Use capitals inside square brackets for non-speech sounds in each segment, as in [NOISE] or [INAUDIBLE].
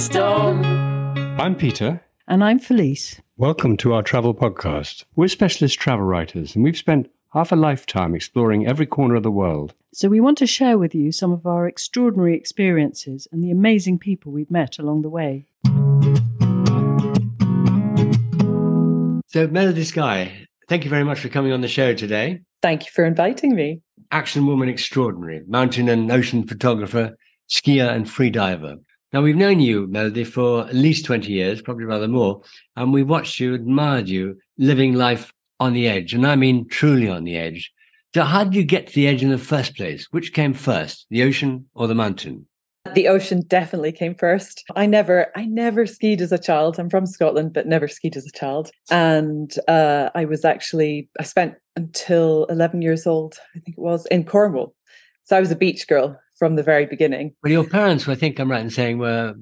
stone. I'm Peter. And I'm Felice. Welcome to our travel podcast. We're specialist travel writers, and we've spent half a lifetime exploring every corner of the world. So we want to share with you some of our extraordinary experiences and the amazing people we've met along the way. So, Melody Sky, thank you very much for coming on the show today. Thank you for inviting me. Action woman extraordinary, mountain and ocean photographer, skier, and freediver. Now, we've known you, Melody, for at least 20 years, probably rather more, and we've watched you, admired you, living life on the edge. And I mean truly on the edge. So, how did you get to the edge in the first place? Which came first, the ocean or the mountain? The ocean definitely came first. I never, I never skied as a child. I'm from Scotland, but never skied as a child. And uh, I was actually, I spent until 11 years old, I think it was, in Cornwall. So I was a beach girl from the very beginning. Well, your parents, I think I'm right in saying, were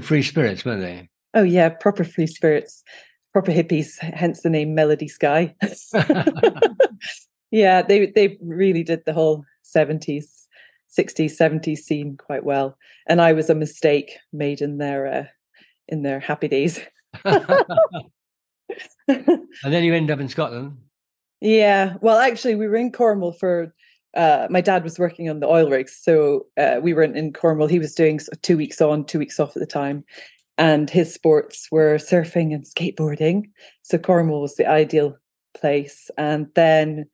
free spirits, weren't they? Oh yeah, proper free spirits, proper hippies. Hence the name Melody Sky. [LAUGHS] [LAUGHS] yeah, they they really did the whole 70s 60s 70s scene quite well and i was a mistake made in their uh, in their happy days [LAUGHS] and then you end up in scotland yeah well actually we were in cornwall for uh, my dad was working on the oil rigs so uh, we were in, in cornwall he was doing two weeks on two weeks off at the time and his sports were surfing and skateboarding so cornwall was the ideal place and then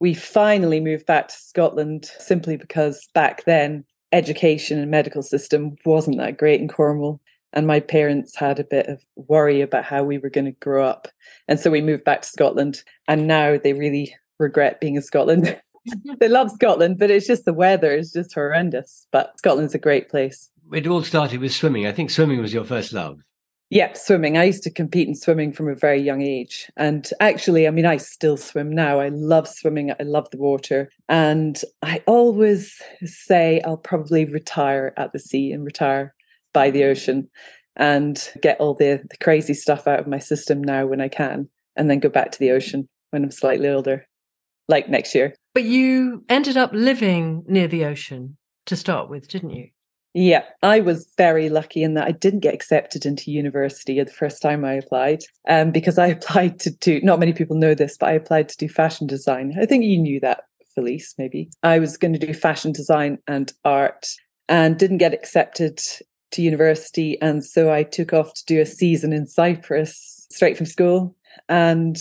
we finally moved back to Scotland simply because back then education and medical system wasn't that great in Cornwall. And my parents had a bit of worry about how we were going to grow up. And so we moved back to Scotland. And now they really regret being in Scotland. [LAUGHS] they love Scotland, but it's just the weather is just horrendous. But Scotland's a great place. It all started with swimming. I think swimming was your first love. Yeah, swimming. I used to compete in swimming from a very young age. And actually, I mean, I still swim now. I love swimming. I love the water. And I always say I'll probably retire at the sea and retire by the ocean and get all the, the crazy stuff out of my system now when I can, and then go back to the ocean when I'm slightly older, like next year. But you ended up living near the ocean to start with, didn't you? Yeah, I was very lucky in that I didn't get accepted into university the first time I applied, um, because I [LAUGHS] applied to do. Not many people know this, but I applied to do fashion design. I think you knew that, Felice. Maybe I was going to do fashion design and art, and didn't get accepted to university, and so I took off to do a season in Cyprus straight from school, and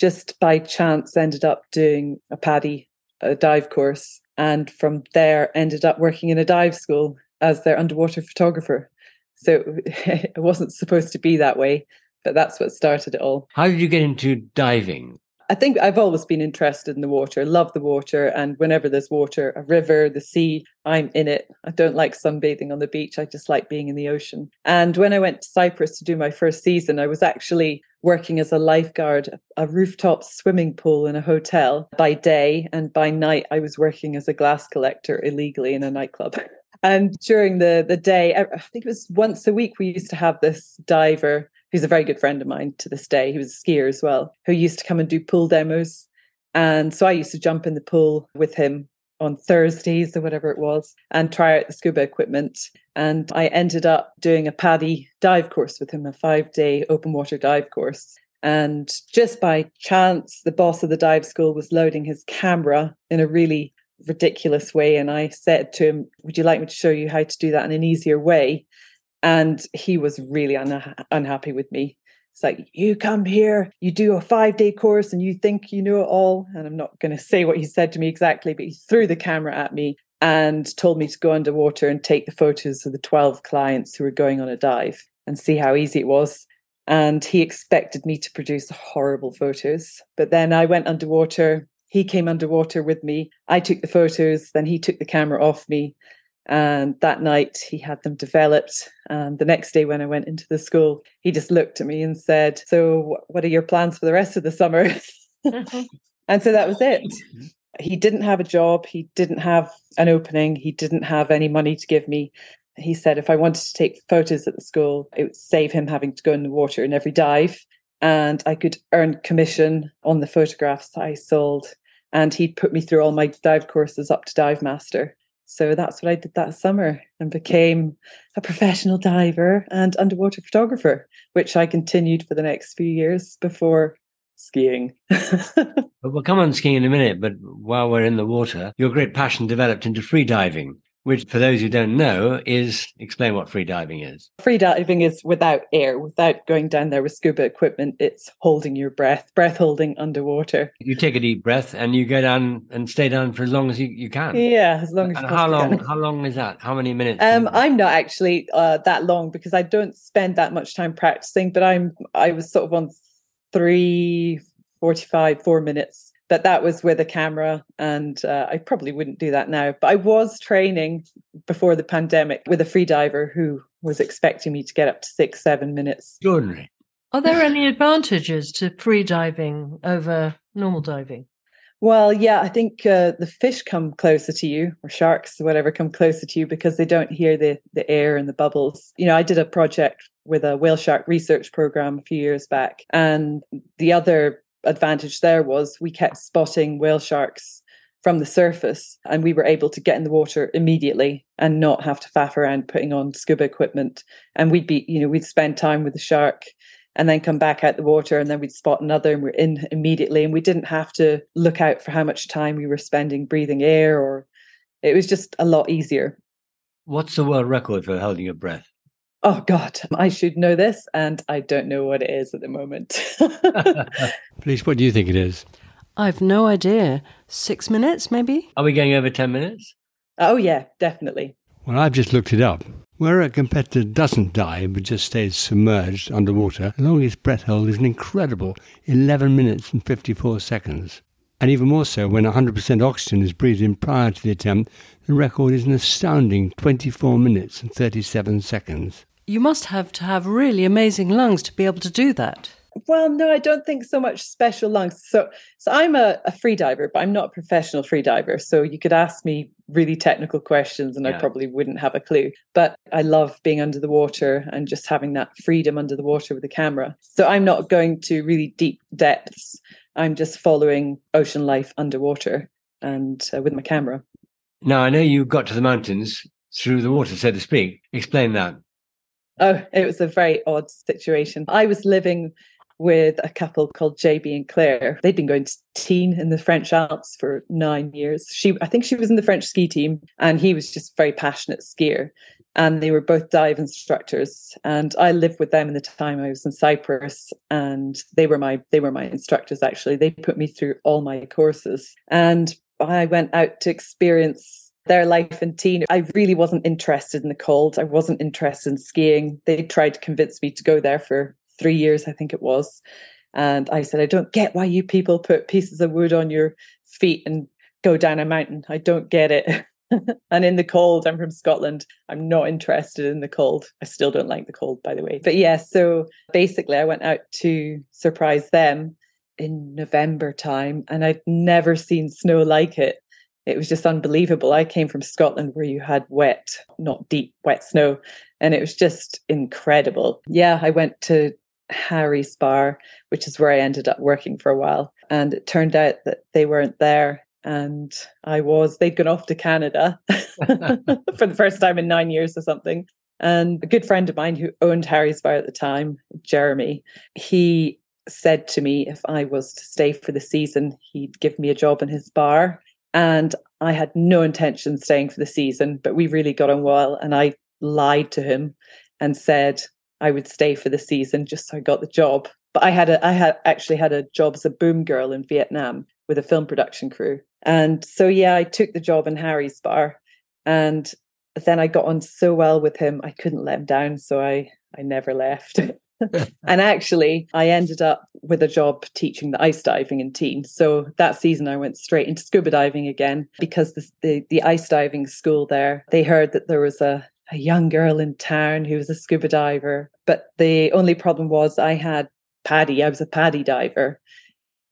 just by chance ended up doing a PADI, a dive course, and from there ended up working in a dive school as their underwater photographer. So [LAUGHS] it wasn't supposed to be that way, but that's what started it all. How did you get into diving? I think I've always been interested in the water, love the water. And whenever there's water, a river, the sea, I'm in it. I don't like sunbathing on the beach. I just like being in the ocean. And when I went to Cyprus to do my first season, I was actually working as a lifeguard, a rooftop swimming pool in a hotel by day. And by night, I was working as a glass collector illegally in a nightclub. [LAUGHS] And during the the day, I think it was once a week, we used to have this diver who's a very good friend of mine to this day. He was a skier as well, who used to come and do pool demos. And so I used to jump in the pool with him on Thursdays or whatever it was and try out the scuba equipment. And I ended up doing a PADI dive course with him, a five day open water dive course. And just by chance, the boss of the dive school was loading his camera in a really ridiculous way. And I said to him, Would you like me to show you how to do that in an easier way? And he was really un- unhappy with me. It's like, you come here, you do a five day course, and you think you know it all. And I'm not going to say what he said to me exactly, but he threw the camera at me and told me to go underwater and take the photos of the 12 clients who were going on a dive and see how easy it was. And he expected me to produce horrible photos. But then I went underwater he came underwater with me. I took the photos, then he took the camera off me. And that night he had them developed. And the next day, when I went into the school, he just looked at me and said, So, what are your plans for the rest of the summer? Uh-huh. [LAUGHS] and so that was it. Mm-hmm. He didn't have a job, he didn't have an opening, he didn't have any money to give me. He said if I wanted to take photos at the school, it would save him having to go in the water in every dive and I could earn commission on the photographs I sold and he'd put me through all my dive courses up to dive master. So that's what I did that summer and became a professional diver and underwater photographer, which I continued for the next few years before skiing. [LAUGHS] we'll come on skiing in a minute. But while we're in the water, your great passion developed into free diving which for those who don't know is explain what free diving is. Free diving is without air, without going down there with scuba equipment. It's holding your breath, breath holding underwater. You take a deep breath and you go down and stay down for as long as you, you can. Yeah, as long as. And how long? Can. How long is that? How many minutes? Um, I'm not actually uh, that long because I don't spend that much time practicing. But I'm I was sort of on three forty-five, four minutes but that was with a camera and uh, i probably wouldn't do that now. But i was training before the pandemic with a free diver who was expecting me to get up to six seven minutes. Extraordinary are there any advantages to free diving over normal diving? Well yeah i think uh, the fish come closer to you or sharks or whatever come closer to you because they don't hear the the air and the bubbles. You know i did a project with a whale shark research program a few years back and the other advantage there was we kept spotting whale sharks from the surface and we were able to get in the water immediately and not have to faff around putting on scuba equipment. And we'd be you know we'd spend time with the shark and then come back out the water and then we'd spot another and we're in immediately. And we didn't have to look out for how much time we were spending breathing air or it was just a lot easier. What's the world record for holding your breath oh God, I should know this, and I don't know what it is at the moment. [LAUGHS] Please, what do you think it is? I've no idea. Six minutes, maybe? Are we going over 10 minutes? Oh, yeah, definitely. Well, I've just looked it up. Where a competitor doesn't die but just stays submerged underwater, the longest breath hold is an incredible 11 minutes and 54 seconds. And even more so when 100% oxygen is breathed in prior to the attempt, the record is an astounding 24 minutes and 37 seconds. You must have to have really amazing lungs to be able to do that. Well, no, I don't think so much special lungs. So, so I'm a, a free diver, but I'm not a professional free diver. So you could ask me really technical questions, and yeah. I probably wouldn't have a clue. But I love being under the water and just having that freedom under the water with the camera. So I'm not going to really deep depths. I'm just following ocean life underwater and uh, with my camera. Now I know you got to the mountains through the water, so to speak. Explain that. Oh, it was a very odd situation. I was living with a couple called JB and Claire. They'd been going to Tignes in the French Alps for nine years. She, I think she was in the French ski team, and he was just very passionate skier. And they were both dive instructors. And I lived with them in the time I was in Cyprus, and they were my they were my instructors. Actually, they put me through all my courses, and I went out to experience their life in Tignes. I really wasn't interested in the cold. I wasn't interested in skiing. They tried to convince me to go there for three years, I think it was. And I said, I don't get why you people put pieces of wood on your feet and go down a mountain. I don't get it. [LAUGHS] and in the cold, I'm from Scotland. I'm not interested in the cold. I still don't like the cold, by the way. But yeah, so basically, I went out to surprise them in November time, and I'd never seen snow like it it was just unbelievable. I came from Scotland where you had wet, not deep, wet snow, and it was just incredible. Yeah, I went to Harry's Bar, which is where I ended up working for a while, and it turned out that they weren't there. And I was, they'd gone off to Canada [LAUGHS] [LAUGHS] for the first time in nine years or something. And a good friend of mine who owned Harry's Bar at the time, Jeremy, he said to me if I was to stay for the season, he'd give me a job in his bar. And I had no intention staying for the season, but we really got on well. And I lied to him and said I would stay for the season just so I got the job. But I had a I had actually had a job as a boom girl in Vietnam with a film production crew. And so yeah, I took the job in Harry's bar. And then I got on so well with him, I couldn't let him down. So I I never left. [LAUGHS] [LAUGHS] and actually, I ended up with a job teaching the ice diving in Tignes. So that season, I went straight into scuba diving again because the, the, the ice diving school there, they heard that there was a, a young girl in town who was a scuba diver. But the only problem was I had PADI, I was a PADI diver.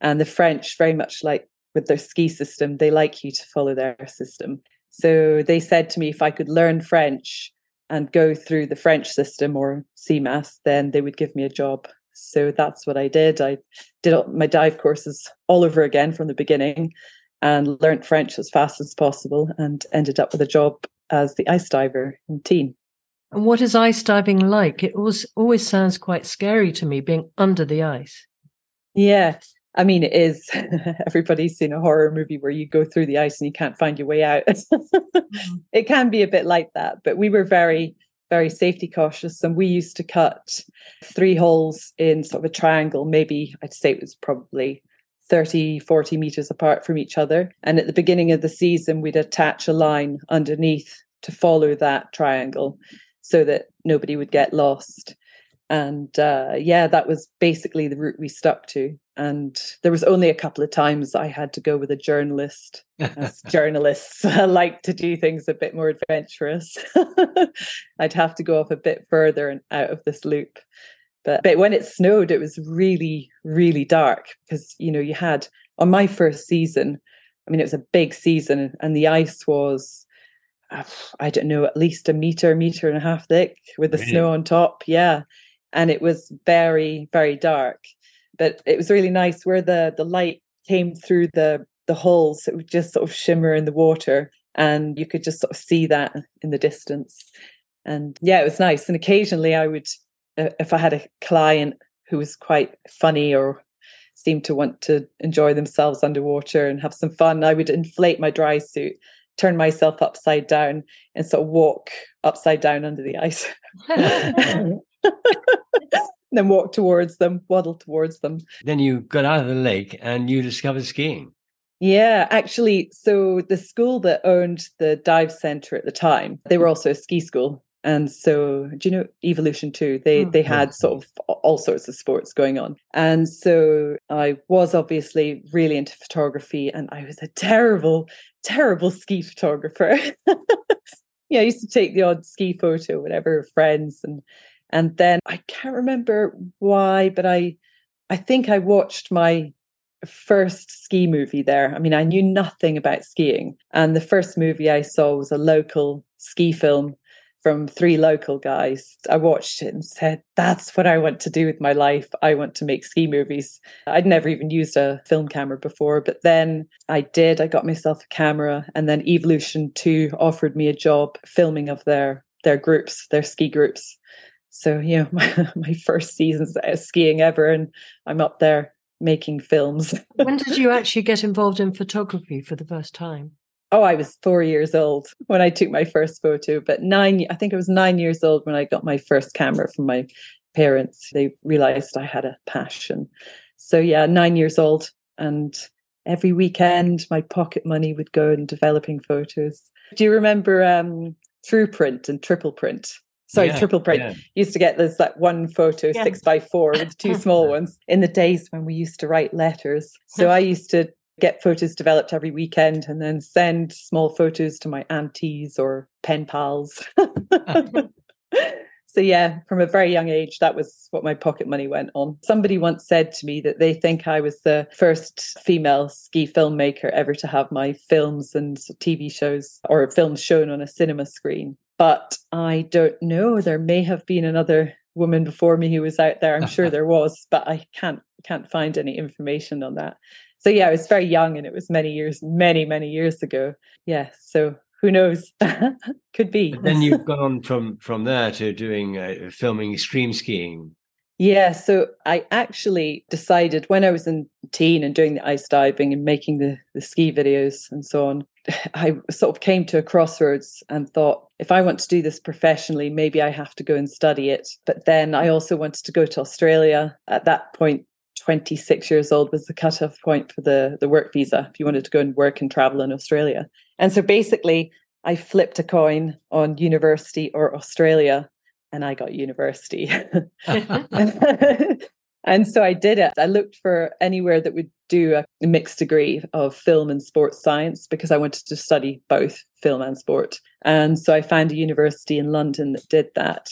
And the French, very much like with their ski system, they like you to follow their system. So they said to me if I could learn French, and go through the French system or CMAS, then they would give me a job. So that's what I did. I did my dive courses all over again from the beginning. and learnt French as fast as possible and ended up with a job as the ice diver in Tignes. And what is ice diving like? It always always sounds quite scary to me being under the ice. Yeah. I mean, it is. [LAUGHS] Everybody's seen a horror movie where you go through the ice and you can't find your way out. mm-hmm. [LAUGHS] It can be a bit like that, but we were very, very safety cautious. And we used to cut three holes in sort of a triangle. Maybe I'd say it was probably 30, 40 meters apart from each other. And at the beginning of the season, we'd attach a line underneath to follow that triangle so that nobody would get lost. And uh, yeah, that was basically the route we stuck to. And there was only a couple of times I had to go with a journalist, as [LAUGHS] journalists [LAUGHS] like to do things a bit more adventurous. [LAUGHS] I'd have to go off a bit further and out of this loop. But, but when it snowed, it was really, really dark because, you know, you had on my first season, I mean, it was a big season and the ice was I don't know, at least a meter, meter and a half thick with the really? snow on top. Yeah. And it was very, very dark. But it was really nice where the the light came through the the holes. It would just sort of shimmer in the water and you could just sort of see that in the distance. And yeah, it was nice. And occasionally I would, uh, if I had a client who was quite funny or seemed to want to enjoy themselves underwater and have some fun, I would inflate my dry suit turn myself upside down and sort of walk upside down under the ice. [LAUGHS] [LAUGHS] then walk towards them, waddle towards them. Then you got out of the lake and you discovered skiing. Yeah, actually, so the school that owned the dive center at the time, they were also a ski school. And so, do you know Evolution 2? They oh, they had sort of all sorts of sports going on. And so I was obviously really into photography and I was a terrible terrible ski photographer. [LAUGHS] yeah, I used to take the odd ski photo, whatever, friends and and then I can't remember why, but I I think I watched my first ski movie there. I mean, I knew nothing about skiing. And the first movie I saw was a local ski film from three local guys. I watched it and said, That's what I want to do with my life. I want to make ski movies. I'd never even used a film camera before, but then I did. I got myself a camera, and then Evolution 2 offered me a job filming of their their groups, their ski groups. So, yeah, [LAUGHS] my, my first season's skiing ever, and I'm up there making films. when did you [LAUGHS] actually get involved in photography for the first time? oh, I was four years old when I took my first photo, but nine, I think I was nine years old when I got my first camera from my parents. They realized I had a passion. So, yeah, nine years old. And every weekend, my pocket money would go in developing photos. Do you remember um, through print and triple print? Sorry, yeah, triple print. Yeah. Used to get this like one photo, yeah. six by four, with two [LAUGHS] small ones in the days when we used to write letters. So I used to get photos developed every weekend and then send small photos to my aunties or pen pals. [LAUGHS] so yeah, from a very young age, that was what my pocket money went on. Somebody once said to me that they think I was the first female ski filmmaker ever to have my films and TV shows or films shown on a cinema screen. But I don't know. There may have been another woman before me who was out there. I'm sure [LAUGHS] there was, but I can't can't find any information on that so yeah, I was very young and it was many years, many, many years ago. Yeah. So who knows? [LAUGHS] Could be. Then you've [LAUGHS] gone from from there to doing uh, filming extreme skiing. Yeah, so I actually decided when I was in Tignes and doing the ice diving and making the, the ski videos and so on, [LAUGHS] I sort of came to a crossroads and thought, if I want to do this professionally, maybe I have to go and study it. But then I also wanted to go to Australia. At that point, 26 years old was the cutoff point for the, the work visa if you wanted to go and work and travel in Australia. And so basically, I flipped a coin on university or Australia, and I got university. [LAUGHS] [LAUGHS] and so I did it. I looked for anywhere that would do a mixed degree of film and sports science because I wanted to study both film and sport. And so I found a university in London that did that.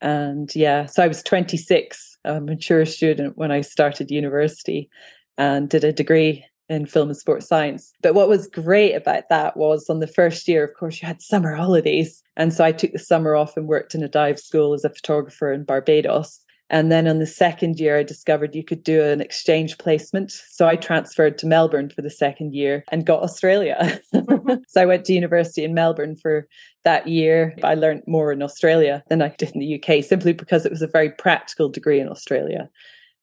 And yeah, so I was 26, a mature student when I started university and did a degree in film and sports science. But what was great about that was on the first year, of course, you had summer holidays. And so I took the summer off and worked in a dive school as a photographer in Barbados. And then on the second year, I discovered you could do an exchange placement. So I transferred to Melbourne for the second year and got Australia. Mm-hmm. [LAUGHS] so I went to university in Melbourne for that year. I learned more in Australia than I did in the UK simply because it was a very practical degree in Australia.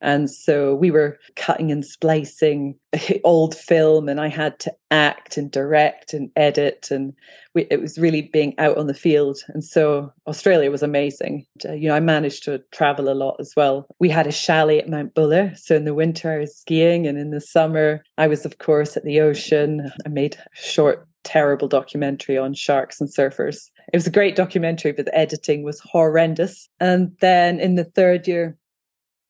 And so we were cutting and splicing [LAUGHS] old film, and I had to act and direct and edit. And we, it was really being out on the field. And so Australia was amazing. Uh, you know, I managed to travel a lot as well. We had a chalet at Mount Buller. So in the winter, I was skiing, and in the summer, I was, of course, at the ocean. I made a short terrible documentary on sharks and surfers. It was a great documentary, but the editing was horrendous. And then in the third year,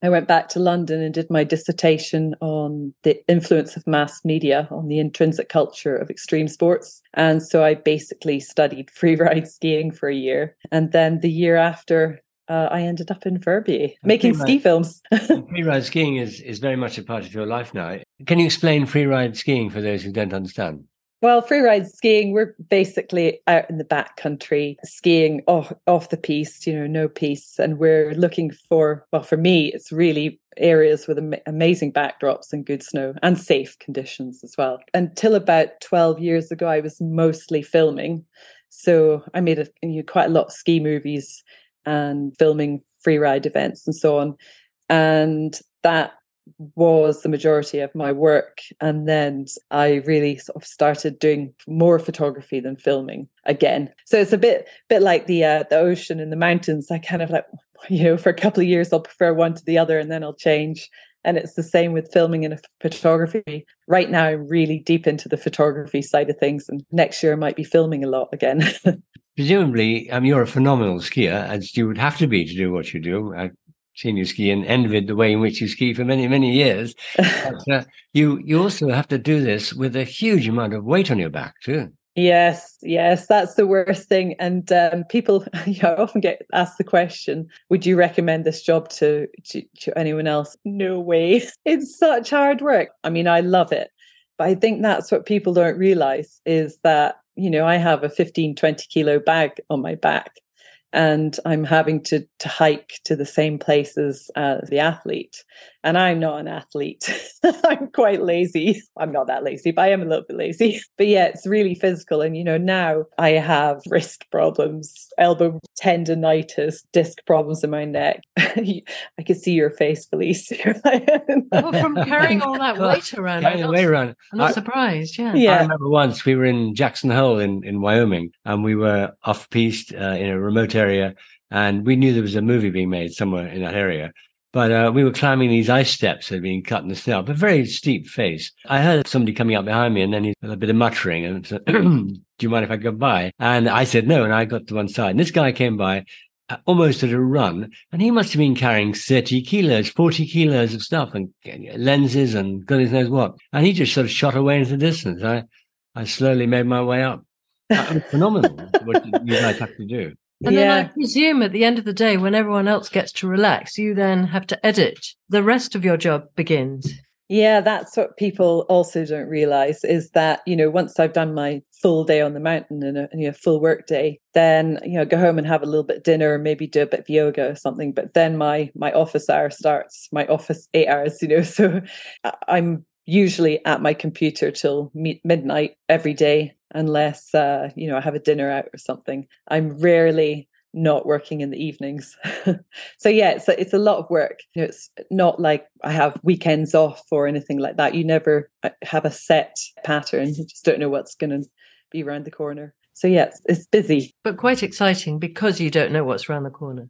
I went back to London and did my dissertation on the influence of mass media on the intrinsic culture of extreme sports. And so I basically studied freeride [LAUGHS] skiing for a year. And then the year after, uh, I ended up in Verbier making freeride, ski films. [LAUGHS] freeride skiing is, is very much a part of your life now. Can you explain freeride skiing for those who don't understand? Well, freeride skiing, we're basically out in the backcountry skiing off, off the piste, you know, no piste. And we're looking for, well, for me, it's really areas with am- amazing backdrops and good snow and safe conditions as well. Until about 12 years ago, I was mostly filming. So I made a, you know, quite a lot of ski movies and filming freeride events and so on. And that was the majority of my work. And then I really sort of started doing more photography than filming again. So it's a bit bit like the uh, the ocean and the mountains. I kind of like [LAUGHS] you know for a couple of years I'll prefer one to the other, and then I'll change. And it's the same with filming and photography. Right now, I'm really deep into the photography side of things, and next year I might be filming a lot again. [LAUGHS] Presumably, um, you're a phenomenal skier, as you would have to be to do what you do. I seen you ski and envied the way in which you ski for many, many years. [LAUGHS] but, uh, you you also have to do this with a huge amount of weight on your back too. Yes, yes, that's the worst thing. And um, people, [LAUGHS] you know, often get asked the question, "Would you recommend this job to, to to anyone else?" No way. [LAUGHS] It's such hard work. I mean, I love it, but I think that's what people don't realize is that you know I have a 15, 20 kilo bag on my back and I'm having to to hike to the same places as the athlete. And I'm not an athlete. [LAUGHS] I'm quite lazy. I'm not that lazy, but I am a little bit lazy. [LAUGHS] But yeah, it's really physical. And you know, now I have wrist problems, elbow tendonitis, disc problems in my neck. [LAUGHS] I can see your face, Felice. well, from carrying all that weight around. Carrying the weight around. I'm not I, surprised. Yeah. yeah. I remember once we were in Jackson Hole in, in Wyoming and we were off piste uh, in a remote area and we knew there was a movie being made somewhere in that area. But uh, we were climbing these ice steps that had been cut in the snow, but very steep face. I heard somebody coming up behind me and then he had a bit of muttering and said, [CLEARS THROAT] do you mind if I go by? And I said no, and I got to one side. And this guy came by uh, almost at a run, and he must have been carrying 30 kilos, 40 kilos of stuff and lenses and goodness knows what. And he just sort of shot away into the distance. I, I slowly made my way up. That was phenomenal what you guys have to do. And yeah. then I presume at the end of the day, when everyone else gets to relax, you then have to edit. The rest of your job begins. Yeah, that's what people also don't realize is that, you know, once I've done my full day on the mountain and a you know, full work day, then, you know, go home and have a little bit of dinner, maybe do a bit of yoga or something. But then my my office hour starts, my office eight hours, you know. [LAUGHS] So I'm usually at my computer till midnight every day unless uh, you know I have a dinner out or something. I'm rarely not working in the evenings. [LAUGHS] so yeah, it's a, it's a lot of work. You know, it's not like I have weekends off or anything like that. You never uh, have a set pattern. You just don't know what's going to be around the corner. So yeah, it's, it's busy, but quite exciting because you don't know what's around the corner.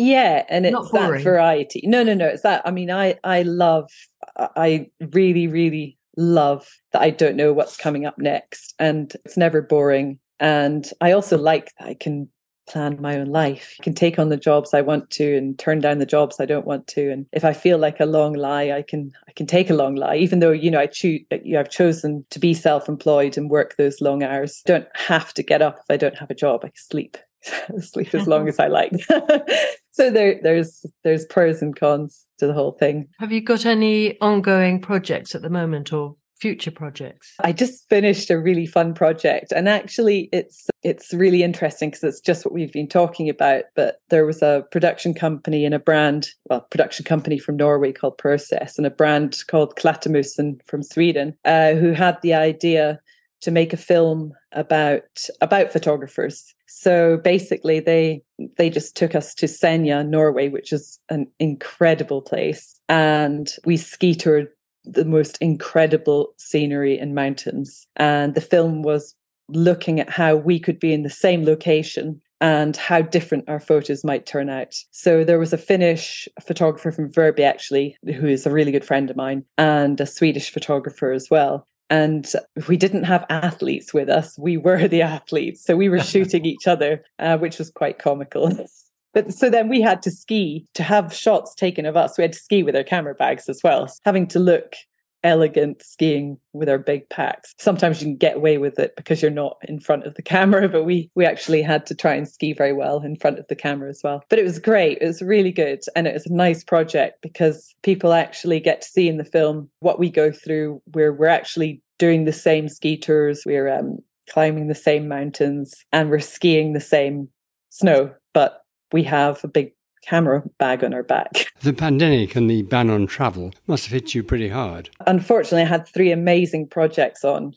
Yeah, and it's that variety. No, no, no. It's that. I mean, I I love. I really, really love that I don't know what's coming up next. And it's never boring. And I also like that I can plan my own life. I can take on the jobs I want to and turn down the jobs I don't want to. And if I feel like a long lie, I can I can take a long lie, even though you know I choose you know, I've chosen to be self-employed and work those long hours. Don't have to get up if I don't have a job. I can sleep. [LAUGHS] sleep as long as I like. [LAUGHS] so there, there's there's pros and cons to the whole thing. Have you got any ongoing projects at the moment or future projects? I just finished a really fun project and actually it's it's really interesting because it's just what we've been talking about but there was a production company and a brand well production company from Norway called Process and a brand called Klättermusen from Sweden uh, who had the idea to make a film about about photographers. So basically they they just took us to Senja, Norway, which is an incredible place. And we ski toured the most incredible scenery and mountains. And the film was looking at how we could be in the same location and how different our photos might turn out. So there was a Finnish photographer from Verbier actually, who is a really good friend of mine, and a Swedish photographer as well. And we didn't have athletes with us. We were the athletes. So we were [LAUGHS] shooting each other, uh, which was quite comical. [LAUGHS] But so then we had to ski to have shots taken of us. We had to ski with our camera bags as well, having to look elegant skiing with our big packs. Sometimes you can get away with it because you're not in front of the camera, but we we actually had to try and ski very well in front of the camera as well. But it was great. It was really good and it was a nice project because people actually get to see in the film what we go through where we're actually doing the same ski tours, we're um, climbing the same mountains and we're skiing the same snow, but we have a big camera bag on her back. [LAUGHS] The pandemic and the ban on travel must have hit you pretty hard. Unfortunately, I had three amazing projects on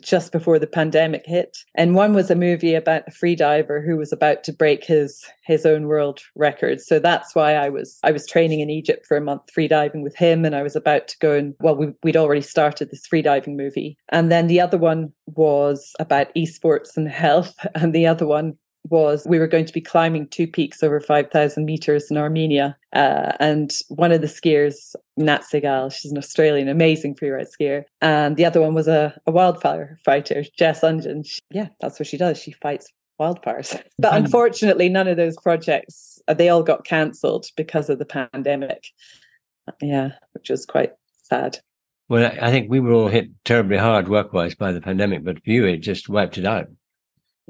just before the pandemic hit and one was a movie about a freediver who was about to break his his own world record so that's why i was i was training in egypt for a month freediving with him and i was about to go and well we, we'd already started this freediving movie and then the other one was about esports and [LAUGHS] health and the other one was we were going to be climbing two peaks over 5,000 meters in Armenia. Uh, and one of the skiers, Nat Segal, she's an Australian, amazing freeride skier. And the other one was a, a wildfire fighter, Jess Ungen. Yeah, that's what she does. She fights wildfires. [LAUGHS] But unfortunately, none of those projects, uh, they all got cancelled because of the pandemic. Yeah, which was quite sad. Well, I think we were all hit terribly hard work wise by the pandemic, but for you, it just wiped it out.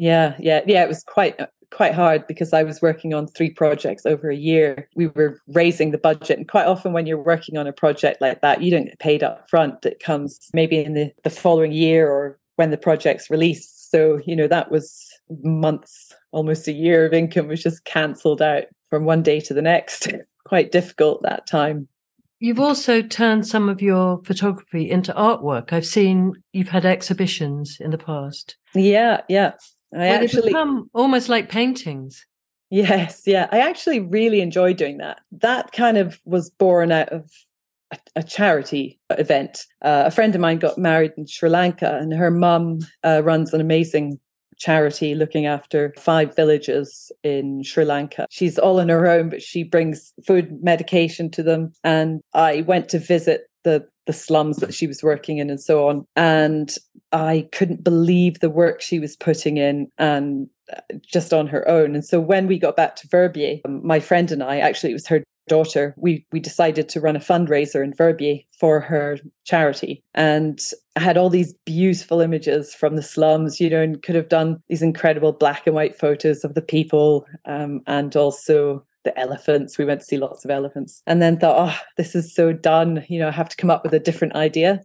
Yeah, yeah, yeah. It was quite uh, quite hard because I was working on three projects over a year. We were raising the budget, and quite often when you're working on a project like that, you don't get paid up front. It comes maybe in the the following year or when the project's released. So you know that was months, almost a year of income was just cancelled out from one day to the next. [LAUGHS] quite difficult that time. You've also turned some of your photography into artwork. I've seen you've had exhibitions in the past. Yeah, yeah. I well, actually become almost like paintings. Yes, yeah. I actually really enjoy doing that. That kind of was born out of a, a charity event. Uh, a friend of mine got married in Sri Lanka, and her mum uh, runs an amazing charity looking after five villages in Sri Lanka. She's all on her own, but she brings food, medication to them. And I went to visit the the slums that she was working in and so on. And I couldn't believe the work she was putting in and uh, just on her own. And so when we got back to Verbier, um, my friend and I, actually, it was her daughter, we we decided to run a fundraiser in Verbier for her charity, and I had all these beautiful images from the slums, you know, and could have done these incredible black and white photos of the people, um, and also the elephants. We went to see lots of elephants and then thought, oh, this is so done. You know, I have to come up with a different idea.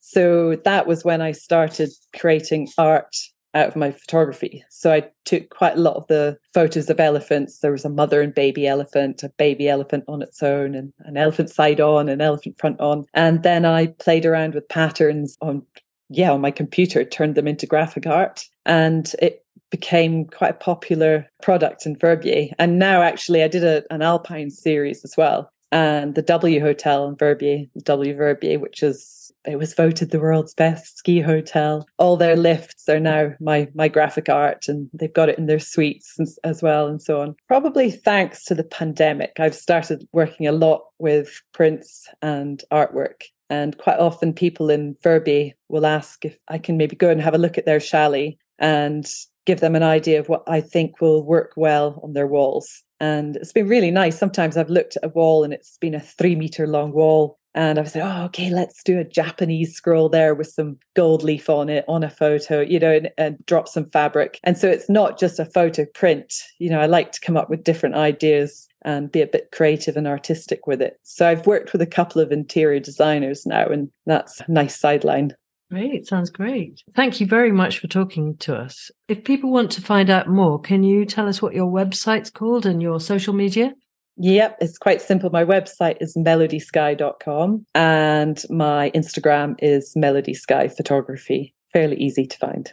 So that was when I started creating art out of my photography. So I took quite a lot of the photos of elephants. There was a mother and baby elephant, a baby elephant on its own, and an elephant side on, an elephant front on. And then I played around with patterns on, yeah, on my computer, turned them into graphic art. And it became quite a popular product in Verbier. And now, actually, I did a, an Alpine series as well. And the W Hotel in Verbier, W Verbier, which is it was voted the world's best ski hotel. All their lifts are now my my graphic art, and they've got it in their suites as well, and so on. Probably thanks to the pandemic, I've started working a lot with prints and artwork. And quite often, people in Verbier will ask if I can maybe go and have a look at their chalet and give them an idea of what I think will work well on their walls. And it's been really nice. Sometimes I've looked at a wall and it's been a three meter long wall And I was like, oh, okay, let's do a Japanese scroll there with some gold leaf on it on a photo, you know, and, and drop some fabric. And so it's not just a photo print. You know, I like to come up with different ideas and be a bit creative and artistic with it. So I've worked with a couple of interior designers now, and that's a nice sideline. Great, sounds great. Thank you very much for talking to us. If people want to find out more, can you tell us what your website's called and your social media? Yep, it's quite simple. My website is melodysky.com and my Instagram is Melody Sky Photography. Fairly easy to find.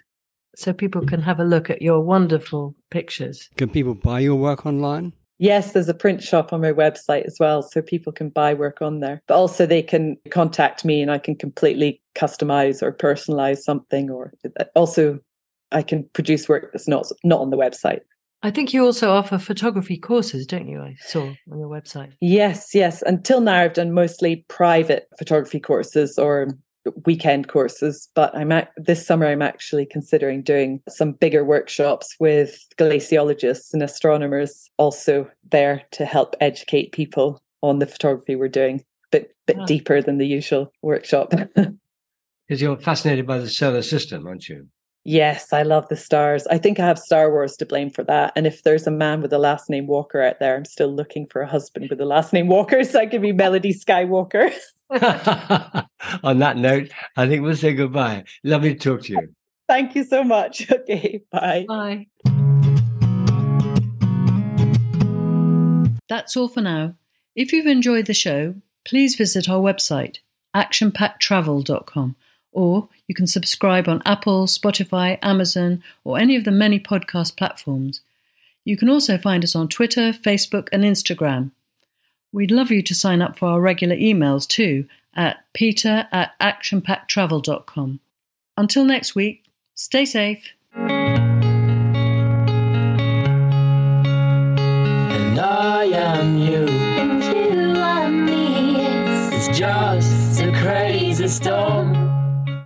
So people can have a look at your wonderful pictures. Can people buy your work online? Yes, there's a print shop on my website as well, so people can buy work on there. But also, they can contact me and I can completely customize or personalize something. Or uh, also, I can produce work that's not not on the website. I think you also offer photography courses, don't you? I saw on your website. Yes, yes. Until now, I've done mostly private photography courses or weekend courses, but I'm at, this summer I'm actually considering doing some bigger workshops with glaciologists and astronomers also there to help educate people on the photography we're doing, but bit wow. Ah. deeper than the usual workshop. [LAUGHS] Because you're fascinated by the solar system, aren't you? Yes, I love the stars. I think I have Star Wars to blame for that. And if there's a man with the last name Walker out there, I'm still looking for a husband with the last name Walker, so I can be Melody Skywalker. [LAUGHS] [LAUGHS] On that note, I think we'll say goodbye. Lovely to talk to you. [LAUGHS] Thank you so much. [LAUGHS] Okay, bye. Bye. That's all for now. If you've enjoyed the show, please visit our website, actionpacktravel.com, or you can subscribe on Apple, Spotify, Amazon, or any of the many podcast platforms. You can also find us on Twitter, Facebook, and Instagram. We'd love you to sign up for our regular emails too at peter at actionpacktravel.com. Until next week, stay safe. And I am you. And you are me. It's just a crazy storm.